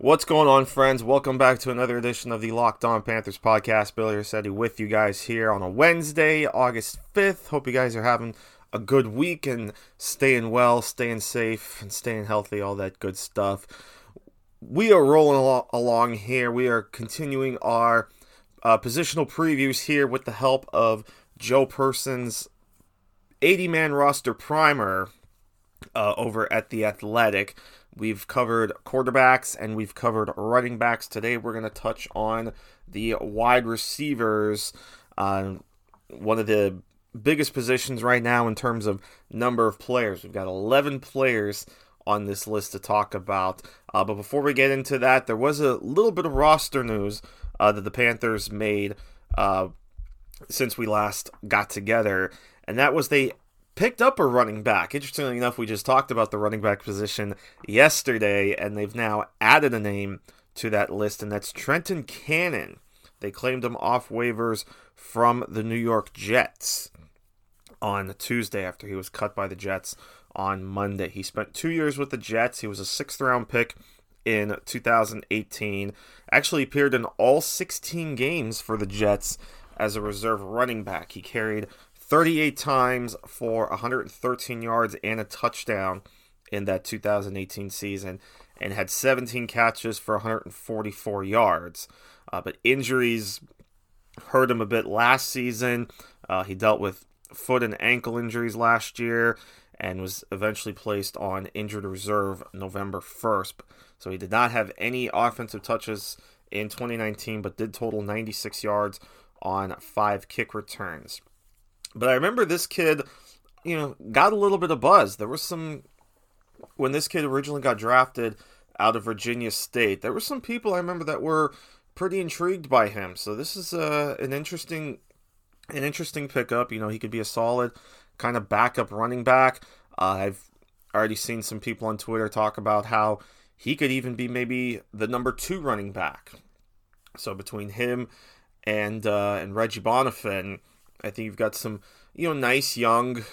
What's going on, friends? Welcome back to another edition of the Locked On Panthers podcast. Billy Riccette with you guys here on a Wednesday, August 5th. Hope you guys are having a good week and staying well, staying safe, and staying healthy, all that good stuff. We are rolling along here. We are continuing our uh, positional previews here with the help of Joe Person's 80 man roster primer uh, over at The Athletic. We've covered quarterbacks and we've covered running backs. Today we're going to touch on the wide receivers. Uh, one of the biggest positions right now in terms of number of players. We've got 11 players on this list to talk about. Uh, but before we get into that, there was a little bit of roster news uh, that the Panthers made uh, since we last got together, and that was they picked up a running back. Interestingly enough, we just talked about the running back position yesterday, and they've now added a name to that list, and that's Trenton Cannon. They claimed him off waivers from the New York Jets on Tuesday after he was cut by the Jets on Monday. He spent two years with the Jets. He was a sixth round pick in 2018. Actually appeared in all 16 games for the Jets as a reserve running back. He carried 38 times for 113 yards and a touchdown in that 2018 season and had 17 catches for 144 yards. Uh, but injuries hurt him a bit last season. Uh, he dealt with foot and ankle injuries last year and was eventually placed on injured reserve November 1st. So he did not have any offensive touches in 2019, but did total 96 yards on five kick returns. But I remember this kid, you know, got a little bit of buzz. There was some when this kid originally got drafted out of Virginia State. There were some people I remember that were pretty intrigued by him. So this is uh, an interesting an interesting pickup. You know, he could be a solid kind of backup running back. Uh, I've already seen some people on Twitter talk about how he could even be maybe the number two running back. So between him and uh, and Reggie Bonnafon, I think you've got some, you know, nice young,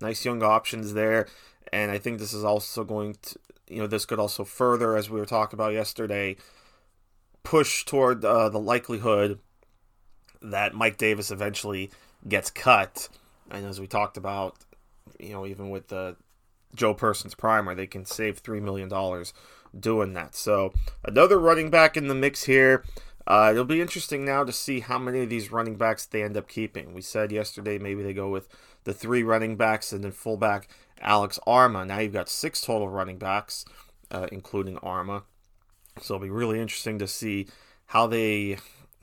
nice young options there, and I think this is also going to, you know, this could also further, as we were talking about yesterday, push toward uh, the likelihood that Mike Davis eventually gets cut. And as we talked about, you know, even with the Joe Person's primer, they can save three million dollars doing that. So another running back in the mix here. Uh, it'll be interesting now to see how many of these running backs they end up keeping. We said yesterday maybe they go with the three running backs and then fullback Alex Armah. Now you've got six total running backs, uh, including Armah. So it'll be really interesting to see how they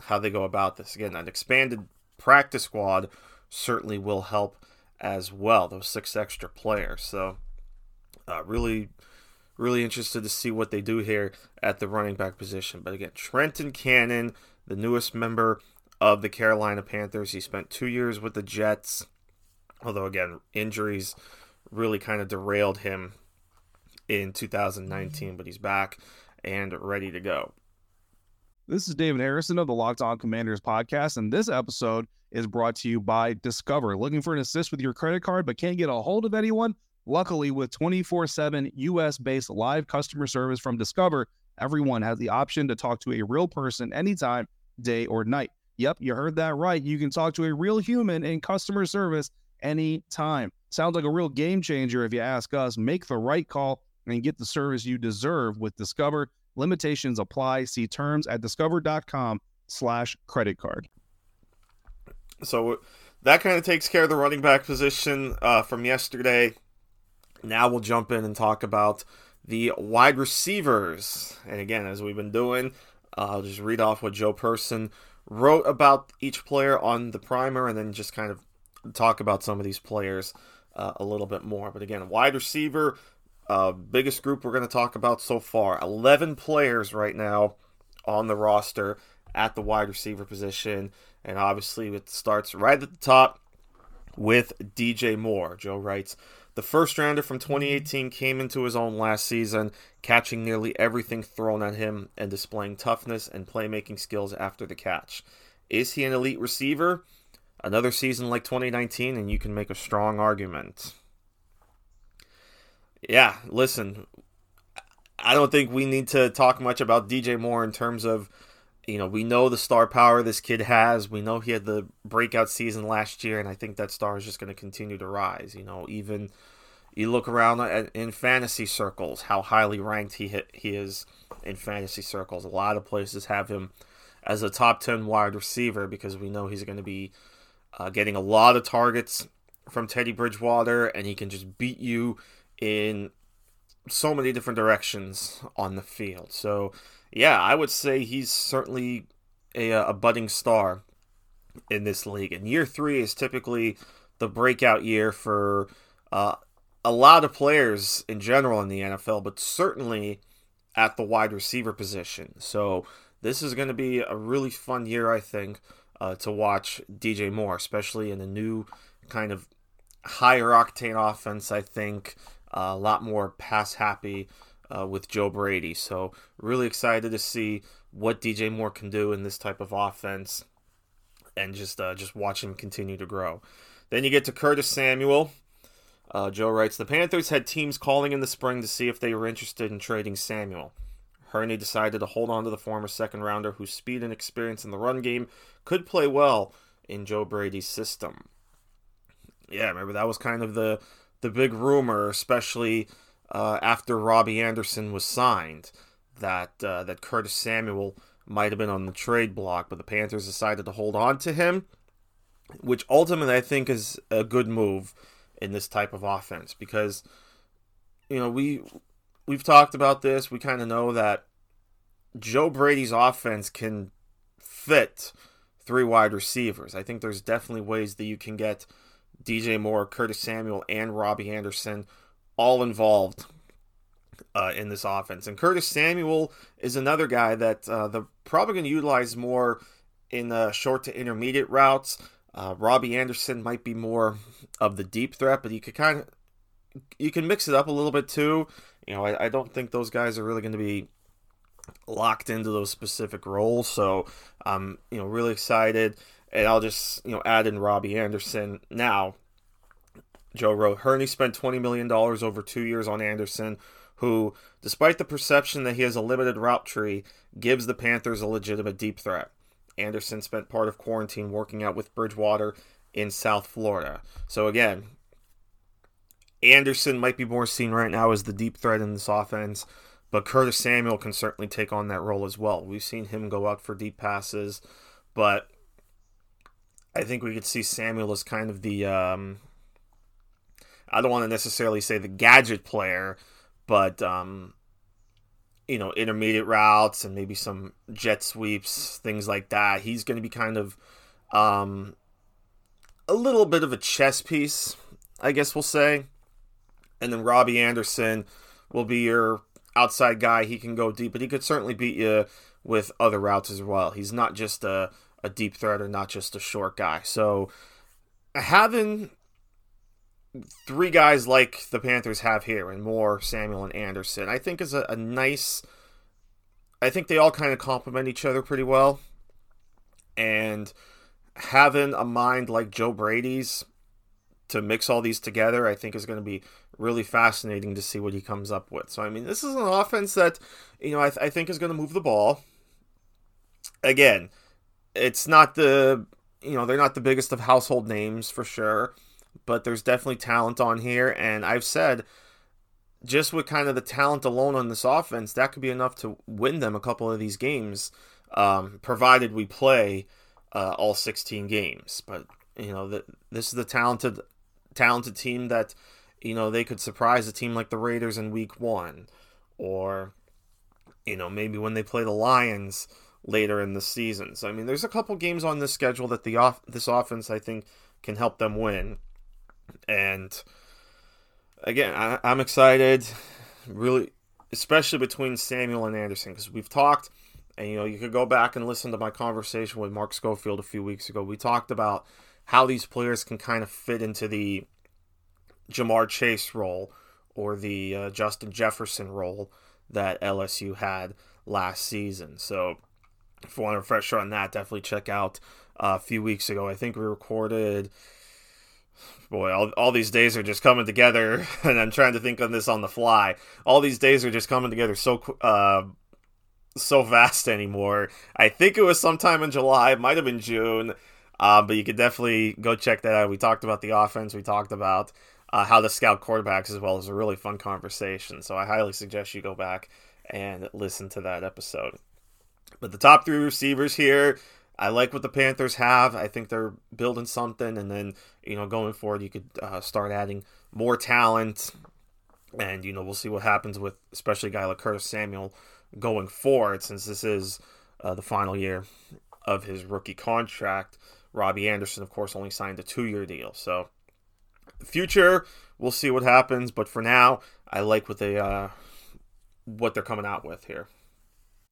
how they go about this. Again, an expanded practice squad certainly will help as well. Those six extra players. So uh, really really interested to see what they do here at the running back position. But again, Trenton Cannon, the newest member of the Carolina Panthers, he spent two years with the Jets. Although again, injuries really kind of derailed him in 2019, but he's back and ready to go. This is David Harrison of the Locked On Commanders podcast, and this episode is brought to you by Discover. Looking for an assist with your credit card but can't get a hold of anyone? Luckily, with 24 7 US based live customer service from Discover, everyone has the option to talk to a real person anytime, day or night. Yep, you heard that right. You can talk to a real human in customer service anytime. Sounds like a real game changer if you ask us. Make the right call and get the service you deserve with Discover. Limitations apply. See terms at discover.com slash credit card. So that kind of takes care of the running back position uh, from yesterday. Now we'll jump in and talk about the wide receivers. And again, as we've been doing, I'll just read off what Joe Person wrote about each player on the primer and then just kind of talk about some of these players uh, a little bit more. But again, wide receiver, uh, biggest group we're going to talk about so far 11 players right now on the roster at the wide receiver position. And obviously, it starts right at the top with DJ Moore. Joe writes, the first rounder from 2018 came into his own last season, catching nearly everything thrown at him and displaying toughness and playmaking skills after the catch. Is he an elite receiver? Another season like 2019, and you can make a strong argument. Yeah, listen, I don't think we need to talk much about DJ Moore in terms of, you know, we know the star power this kid has. We know he had the breakout season last year, and I think that star is just going to continue to rise. You know, even you look around at, in fantasy circles, how highly ranked he he is in fantasy circles. A lot of places have him as a top 10 wide receiver because we know he's going to be uh, getting a lot of targets from Teddy Bridgewater, and he can just beat you in so many different directions on the field. So, yeah, I would say he's certainly a, a budding star in this league. And year three is typically the breakout year for uh, a lot of players in general in the NFL, but certainly at the wide receiver position. So, this is going to be a really fun year, I think, uh, to watch DJ Moore, especially in a new kind of higher octane offense. I think uh, a lot more pass happy uh, with Joe Brady. So really excited to see what DJ Moore can do in this type of offense, and just uh, just watch him continue to grow. Then you get to Curtis Samuel. Uh, Joe writes the Panthers had teams calling in the spring to see if they were interested in trading Samuel. Hurney decided to hold on to the former second rounder whose speed and experience in the run game could play well in Joe Brady's system. Yeah, remember that was kind of the the big rumor, especially uh, after Robbie Anderson was signed, that uh, that Curtis Samuel might have been on the trade block, but the Panthers decided to hold on to him, which ultimately I think is a good move in this type of offense because you know we we've talked about this. We kind of know that Joe Brady's offense can fit three wide receivers. I think there's definitely ways that you can get DJ Moore, Curtis Samuel, and Robbie Anderson all involved uh, in this offense. And Curtis Samuel is another guy that uh, they're probably going to utilize more in the short to intermediate routes. Uh, Robbie Anderson might be more of the deep threat, but you could kind of you can mix it up a little bit too. You know, I, I don't think those guys are really going to be locked into those specific roles. So I'm you know really excited and I'll just you know add in Robbie Anderson now. Joe wrote, Hurney spent $20 million over two years on Anderson, who, despite the perception that he has a limited route tree, gives the Panthers a legitimate deep threat. Anderson spent part of quarantine working out with Bridgewater in South Florida. So again, Anderson might be more seen right now as the deep threat in this offense, but Curtis Samuel can certainly take on that role as well. We've seen him go out for deep passes, but I think we could see Samuel as kind of the um, I don't want to necessarily say the gadget player, but um, you know, intermediate routes and maybe some jet sweeps, things like that. He's going to be kind of um, a little bit of a chess piece, I guess we'll say. And then Robbie Anderson will be your outside guy. He can go deep, but he could certainly beat you with other routes as well. He's not just a a deep threat or not just a short guy. So having three guys like the Panthers have here, and Moore, Samuel, and Anderson, I think is a, a nice. I think they all kind of complement each other pretty well, and having a mind like Joe Brady's to mix all these together, I think is going to be really fascinating to see what he comes up with. So, I mean, this is an offense that, you know, I, th- I think is going to move the ball. Again, it's not the you know they're not the biggest of household names for sure, but there's definitely talent on here, and I've said just with kind of the talent alone on this offense, that could be enough to win them a couple of these games, um, provided we play uh, all 16 games. But you know, the, this is the talented, talented team that you know they could surprise a team like the Raiders in Week One, or you know maybe when they play the Lions later in the season. So I mean, there's a couple games on this schedule that the off this offense I think can help them win. And again, I, I'm excited, really, especially between Samuel and Anderson because we've talked And you know, you could go back and listen to my conversation with Mark Schofield a few weeks ago. We talked about how these players can kind of fit into the Ja'Marr Chase role or the uh, Justin Jefferson role that LSU had last season. So if you want a refresher on that, definitely check out uh, a few weeks ago. I think we recorded. Boy, all, all these days are just coming together, and I'm trying to think on this on the fly. All these days are just coming together so uh, so fast anymore. I think it was sometime in July, it might have been June, uh, but you could definitely go check that out. We talked about the offense, we talked about uh, how to scout quarterbacks as well as a really fun conversation. So I highly suggest you go back and listen to that episode. But the top three receivers here, I like what the Panthers have. I think they're building something, and then you know going forward, you could uh, start adding more talent, and you know we'll see what happens with especially a guy like Curtis Samuel going forward, since this is uh, the final year of his rookie contract. Robbie Anderson, of course, only signed a two-year deal, so future we'll see what happens. But for now, I like what they uh, what they're coming out with here.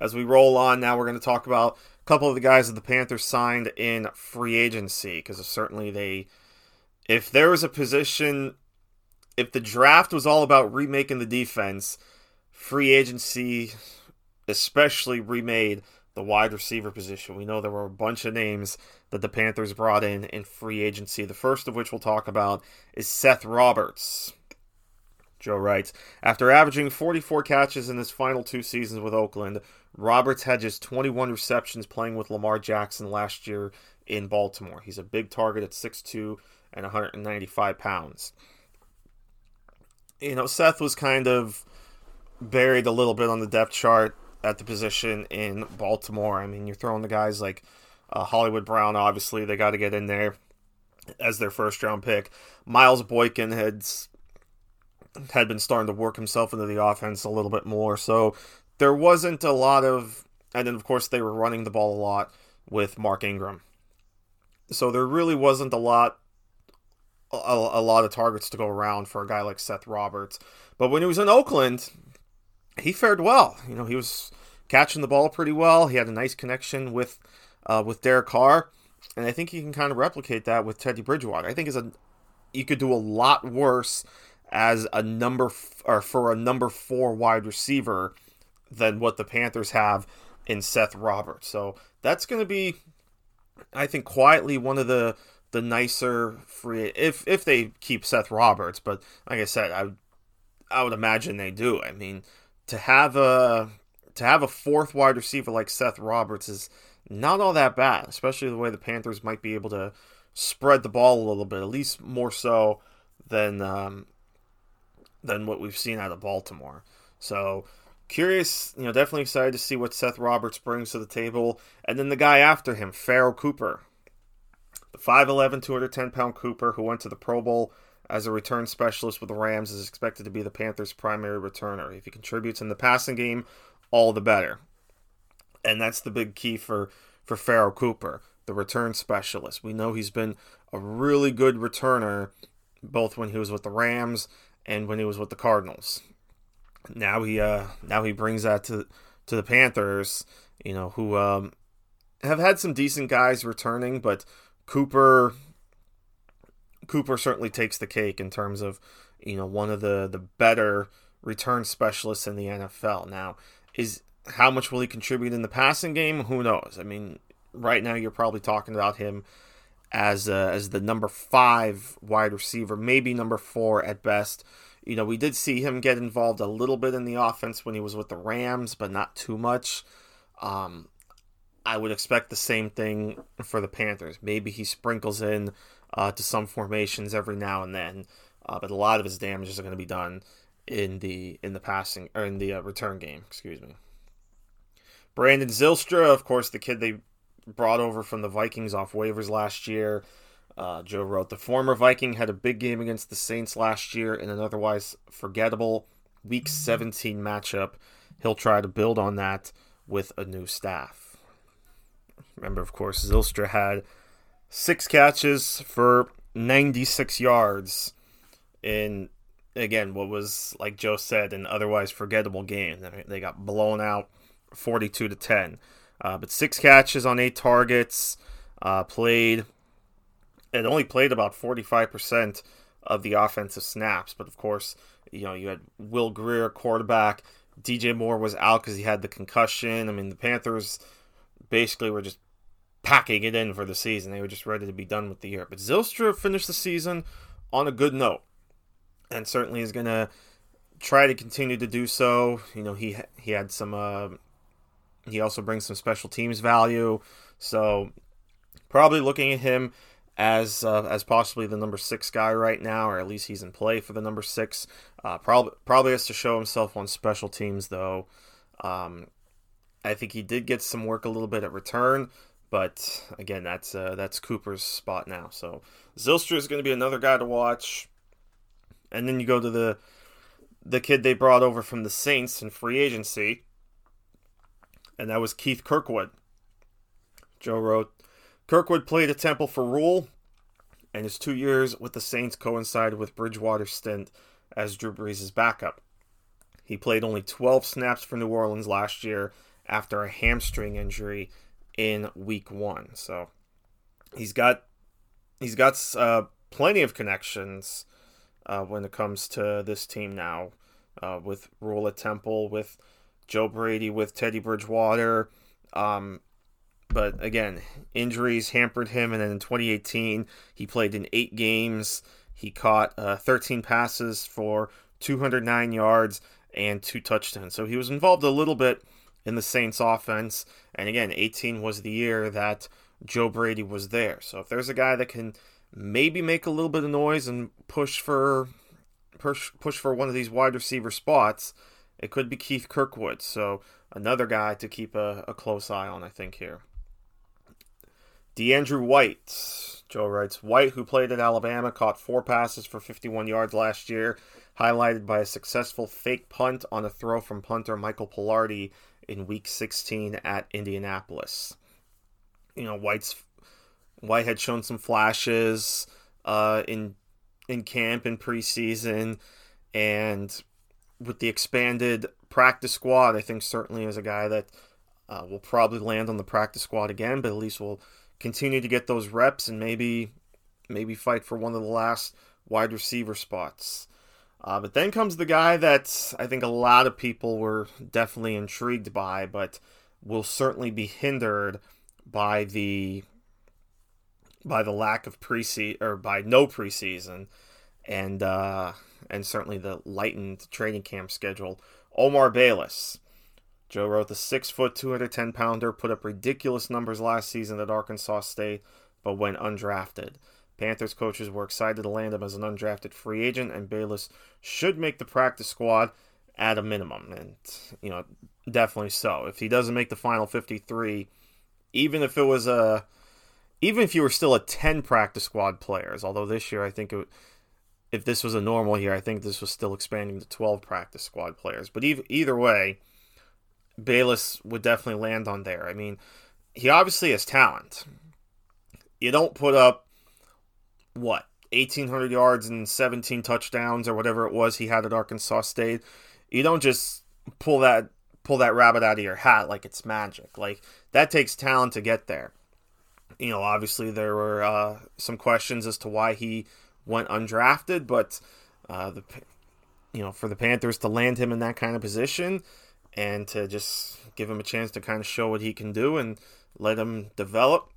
as we roll on now we're going to talk about a couple of the guys that the panthers signed in free agency because certainly they if there was a position if the draft was all about remaking the defense free agency especially remade the wide receiver position. We know there were a bunch of names that the panthers brought in in free agency. The first of which we'll talk about is seth roberts. Joe writes After averaging 44 catches in his final two seasons with Oakland, Roberts had just 21 receptions playing with Lamar Jackson last year in Baltimore. He's a big target at 6'2 and 195 pounds. You know, Seth was kind of buried a little bit on the depth chart at the position in Baltimore. I mean, you're throwing the guys like uh, Hollywood Brown, obviously, they got to get in there as their first round pick. Miles Boykin had had been starting to work himself into the offense a little bit more. So there wasn't a lot of, and then of course they were running the ball a lot with Mark Ingram. So there really wasn't a lot, a, a lot of targets to go around for a guy like Seth Roberts. But when he was in Oakland, he fared well. You know, he was catching the ball pretty well. He had a nice connection with, uh, with Derek Carr, and I think he can kind of replicate that with Teddy Bridgewater. I think is a, you could do a lot worse as a number f- or for a number four wide receiver than what the Panthers have in Seth Roberts. So that's going to be, I think, quietly one of the the nicer free if if they keep Seth Roberts. But like I said, I I would imagine they do. I mean, to have a to have a fourth wide receiver like Seth Roberts is not all that bad, especially the way the Panthers might be able to spread the ball a little bit, at least more so than um, than what we've seen out of Baltimore. So curious, you know, definitely excited to see what Seth Roberts brings to the table. And then the guy after him, Pharoh Cooper. The 5'11, 210 pound Cooper, who went to the Pro Bowl as a return specialist with the Rams, is expected to be the Panthers' primary returner. If he contributes in the passing game, all the better. And that's the big key for, for Pharoh Cooper, the return specialist. We know he's been a really good returner, both when he was with the Rams and when he was with the Cardinals now he uh now he brings that to to the Panthers, you know, who um have had some decent guys returning, but Cooper Cooper certainly takes the cake in terms of, you know, one of the the better return specialists in the NFL. Now, is how much will he contribute in the passing game? Who knows? I mean, right now you're probably talking about him as uh, as the number 5 wide receiver, maybe number 4 at best you know, we did see him get involved a little bit in the offense when he was with the Rams, but not too much. Um, I would expect the same thing for the Panthers. Maybe he sprinkles in uh, to some formations every now and then, uh, but a lot of his damages are going to be done in the in the passing or in the uh, return game. Excuse me. Brandon Zylstra, of course, the kid they brought over from the Vikings off waivers last year. Uh, Joe wrote the former Viking had a big game against the Saints last year in an otherwise forgettable Week 17 matchup. He'll try to build on that with a new staff. Remember, of course, Zylstra had six catches for 96 yards in, again, what was, like Joe said, an otherwise forgettable game. They got blown out 42 to 10. Uh, but six catches on eight targets, uh, played, it only played about 45% of the offensive snaps. But of course, you know, you had Will Grier, quarterback. DJ Moore was out because he had the concussion. I mean, the Panthers basically were just packing it in for the season. They were just ready to be done with the year. But Zylstra finished the season on a good note, and certainly is going to try to continue to do so. You know, he he had some. Uh, he also brings some special teams value, so probably looking at him as uh, as possibly the number six guy right now, or at least he's in play for the number six. Uh, probably probably has to show himself on special teams though. Um, I think he did get some work a little bit at return, but again, that's uh, that's Cooper's spot now. So Zylstra is going to be another guy to watch. And then you go to the the kid they brought over from the Saints in free agency, and that was Keith Kirkwood. Joe wrote, Kirkwood played at Temple for Rhule, and his two years with the Saints coincided with Bridgewater's stint as Drew Brees' backup. He played only 12 snaps for New Orleans last year after a hamstring injury in Week One. So he's got he's got uh, plenty of connections uh, when it comes to this team now, uh, with Rhule at Temple, with Joe Brady, with Teddy Bridgewater. Um, but again, injuries hampered him, and then in 2018, he played in eight games. He caught uh, 13 passes for 209 yards and two touchdowns. So he was involved a little bit in the Saints offense. And again, 18 was the year that Joe Brady was there. So if there's a guy that can maybe make a little bit of noise and push for push push for one of these wide receiver spots, it could be Keith Kirkwood. So another guy to keep a, a close eye on, I think here. DeAndrew White. Joe writes White, who played at Alabama, caught four passes for 51 yards last year, highlighted by a successful fake punt on a throw from punter Michael Palardy in Week 16 at Indianapolis. You know, White's White had shown some flashes uh, in in camp and preseason, and with the expanded practice squad, I think certainly is a guy that uh, will probably land on the practice squad again, but at least will continue to get those reps and maybe maybe fight for one of the last wide receiver spots. Uh, but then comes the guy that I think a lot of people were definitely intrigued by, but will certainly be hindered by the by the lack of preseason or by no preseason, and uh, and certainly the lightened training camp schedule. Omar Bayless. Joe wrote the six foot, 210 pounder put up ridiculous numbers last season at Arkansas State, but went undrafted. Panthers coaches were excited to land him as an undrafted free agent, and Bayless should make the practice squad at a minimum. And, you know, definitely so. If he doesn't make the final 53, even if it was a. Even if you were still a 10 practice squad players, although this year I think it, if this was a normal year, I think this was still expanding to 12 practice squad players. But either, either way, Bayless would definitely land on there. I mean, he obviously has talent. You don't put up what 1800 yards and 17 touchdowns or whatever it was he had at Arkansas State. You don't just pull that pull that rabbit out of your hat like it's magic. Like that takes talent to get there. You know, obviously there were uh, some questions as to why he went undrafted, but uh, the you know for the Panthers to land him in that kind of position and to just give him a chance to kind of show what he can do and let him develop.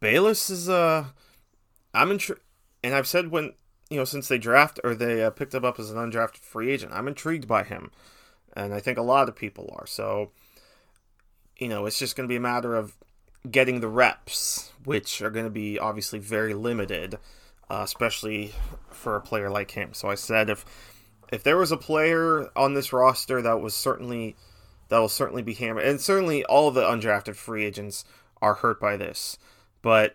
Bayless is uh I'm intrigued, and I've said when you know since they draft or they uh, picked him up as an undrafted free agent, I'm intrigued by him, and I think a lot of people are. So, you know, it's just going to be a matter of getting the reps, which are going to be obviously very limited, uh, especially for a player like him. So I said if if there was a player on this roster that was certainly that will certainly be hammered. And certainly all the undrafted free agents are hurt by this. But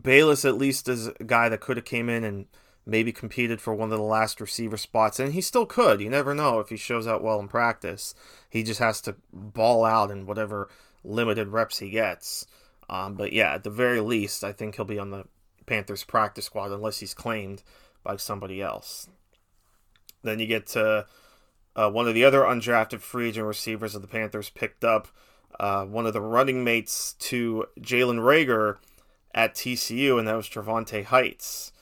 Bayless at least is a guy that could have came in and maybe competed for one of the last receiver spots, and he still could. You never know if he shows out well in practice. He just has to ball out in whatever limited reps he gets. Um, but yeah, at the very least, I think he'll be on the Panthers practice squad unless he's claimed by somebody else. Then you get to uh, one of the other undrafted free agent receivers of the Panthers picked up uh, one of the running mates to Jalen Reagor at TCU, and that was TreVontae Hights.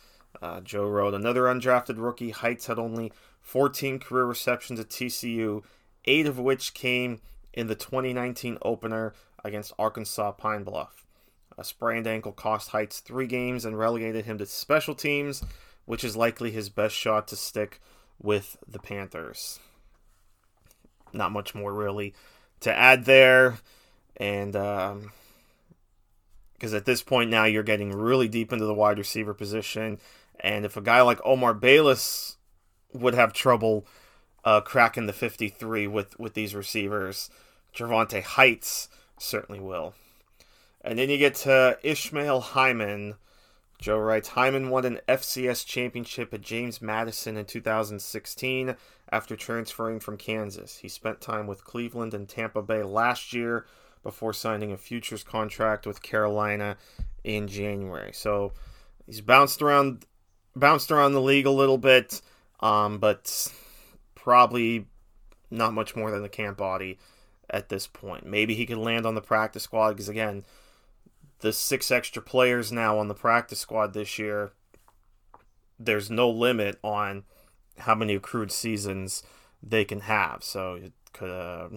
Uh, Joe wrote another undrafted rookie. Hights had only 14 career receptions at TCU, eight of which came in the 2019 opener against Arkansas Pine Bluff. A sprained ankle cost Hights three games and relegated him to special teams, which is likely his best shot to stick with the Panthers. Not much more really to add there. And um, because at this point now you're getting really deep into the wide receiver position. And if a guy like Omar Bayless would have trouble uh, cracking the 53 with, with these receivers, TreVontae Hights certainly will. And then you get to Ishmael Hyman. Joe writes Hyman won an FCS championship at James Madison in 2016 after transferring from Kansas. He spent time with Cleveland and Tampa Bay last year before signing a futures contract with Carolina in January. So he's bounced around bounced around the league a little bit, um, but probably not much more than the camp body at this point. Maybe he could land on the practice squad because again, the six extra players now on the practice squad this year. There's no limit on how many accrued seasons they can have. So it could uh,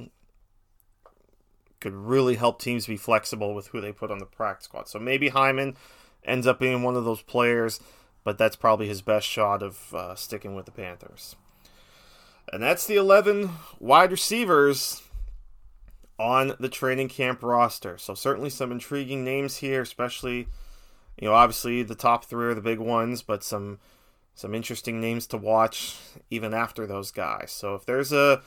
could really help teams be flexible with who they put on the practice squad. So maybe Hyman ends up being one of those players, but that's probably his best shot of uh, sticking with the Panthers. And that's the 11 wide receivers on the training camp roster. So certainly some intriguing names here, especially you know obviously the top 3 are the big ones, but some some interesting names to watch even after those guys. So if there's a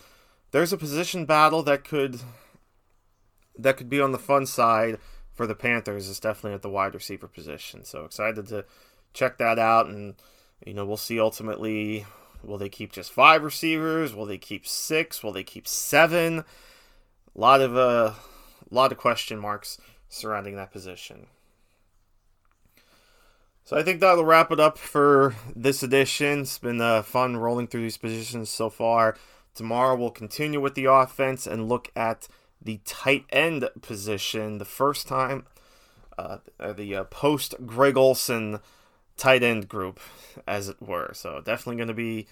there's a position battle that could that could be on the fun side for the Panthers is definitely at the wide receiver position. So excited to check that out, and you know we'll see ultimately will they keep just five receivers? Will they keep six? Will they keep seven? A lot of uh, a lot of question marks surrounding that position. So I think that'll wrap it up for this edition. It's been uh, fun rolling through these positions so far. Tomorrow we'll continue with the offense and look at the tight end position. The first time, uh, the uh, post Greg Olsen tight end group, as it were. So definitely going to be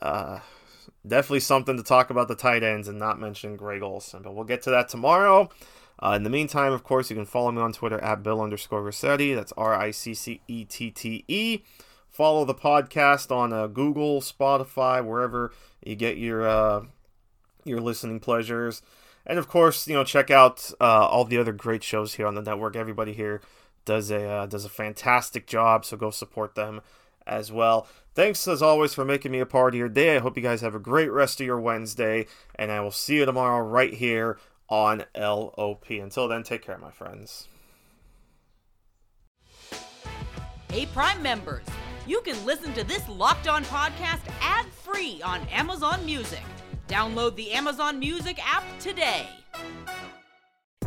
uh, definitely something to talk about the tight ends and not mention Greg Olsen. But we'll get to that tomorrow. Uh, in the meantime, of course, you can follow me on Twitter at Bill underscore Riccette. That's R I C C E T T E. Follow the podcast on uh, Google, Spotify, wherever you get your uh, your listening pleasures. And of course, you know, check out uh, all the other great shows here on the network. Everybody here does a uh, does a fantastic job, so go support them as well. Thanks as always for making me a part of your day. I hope you guys have a great rest of your Wednesday, and I will see you tomorrow right here on LOP. Until then, take care, my friends. Hey, Prime members, you can listen to this locked on podcast ad free on Amazon Music. Download the Amazon Music app today.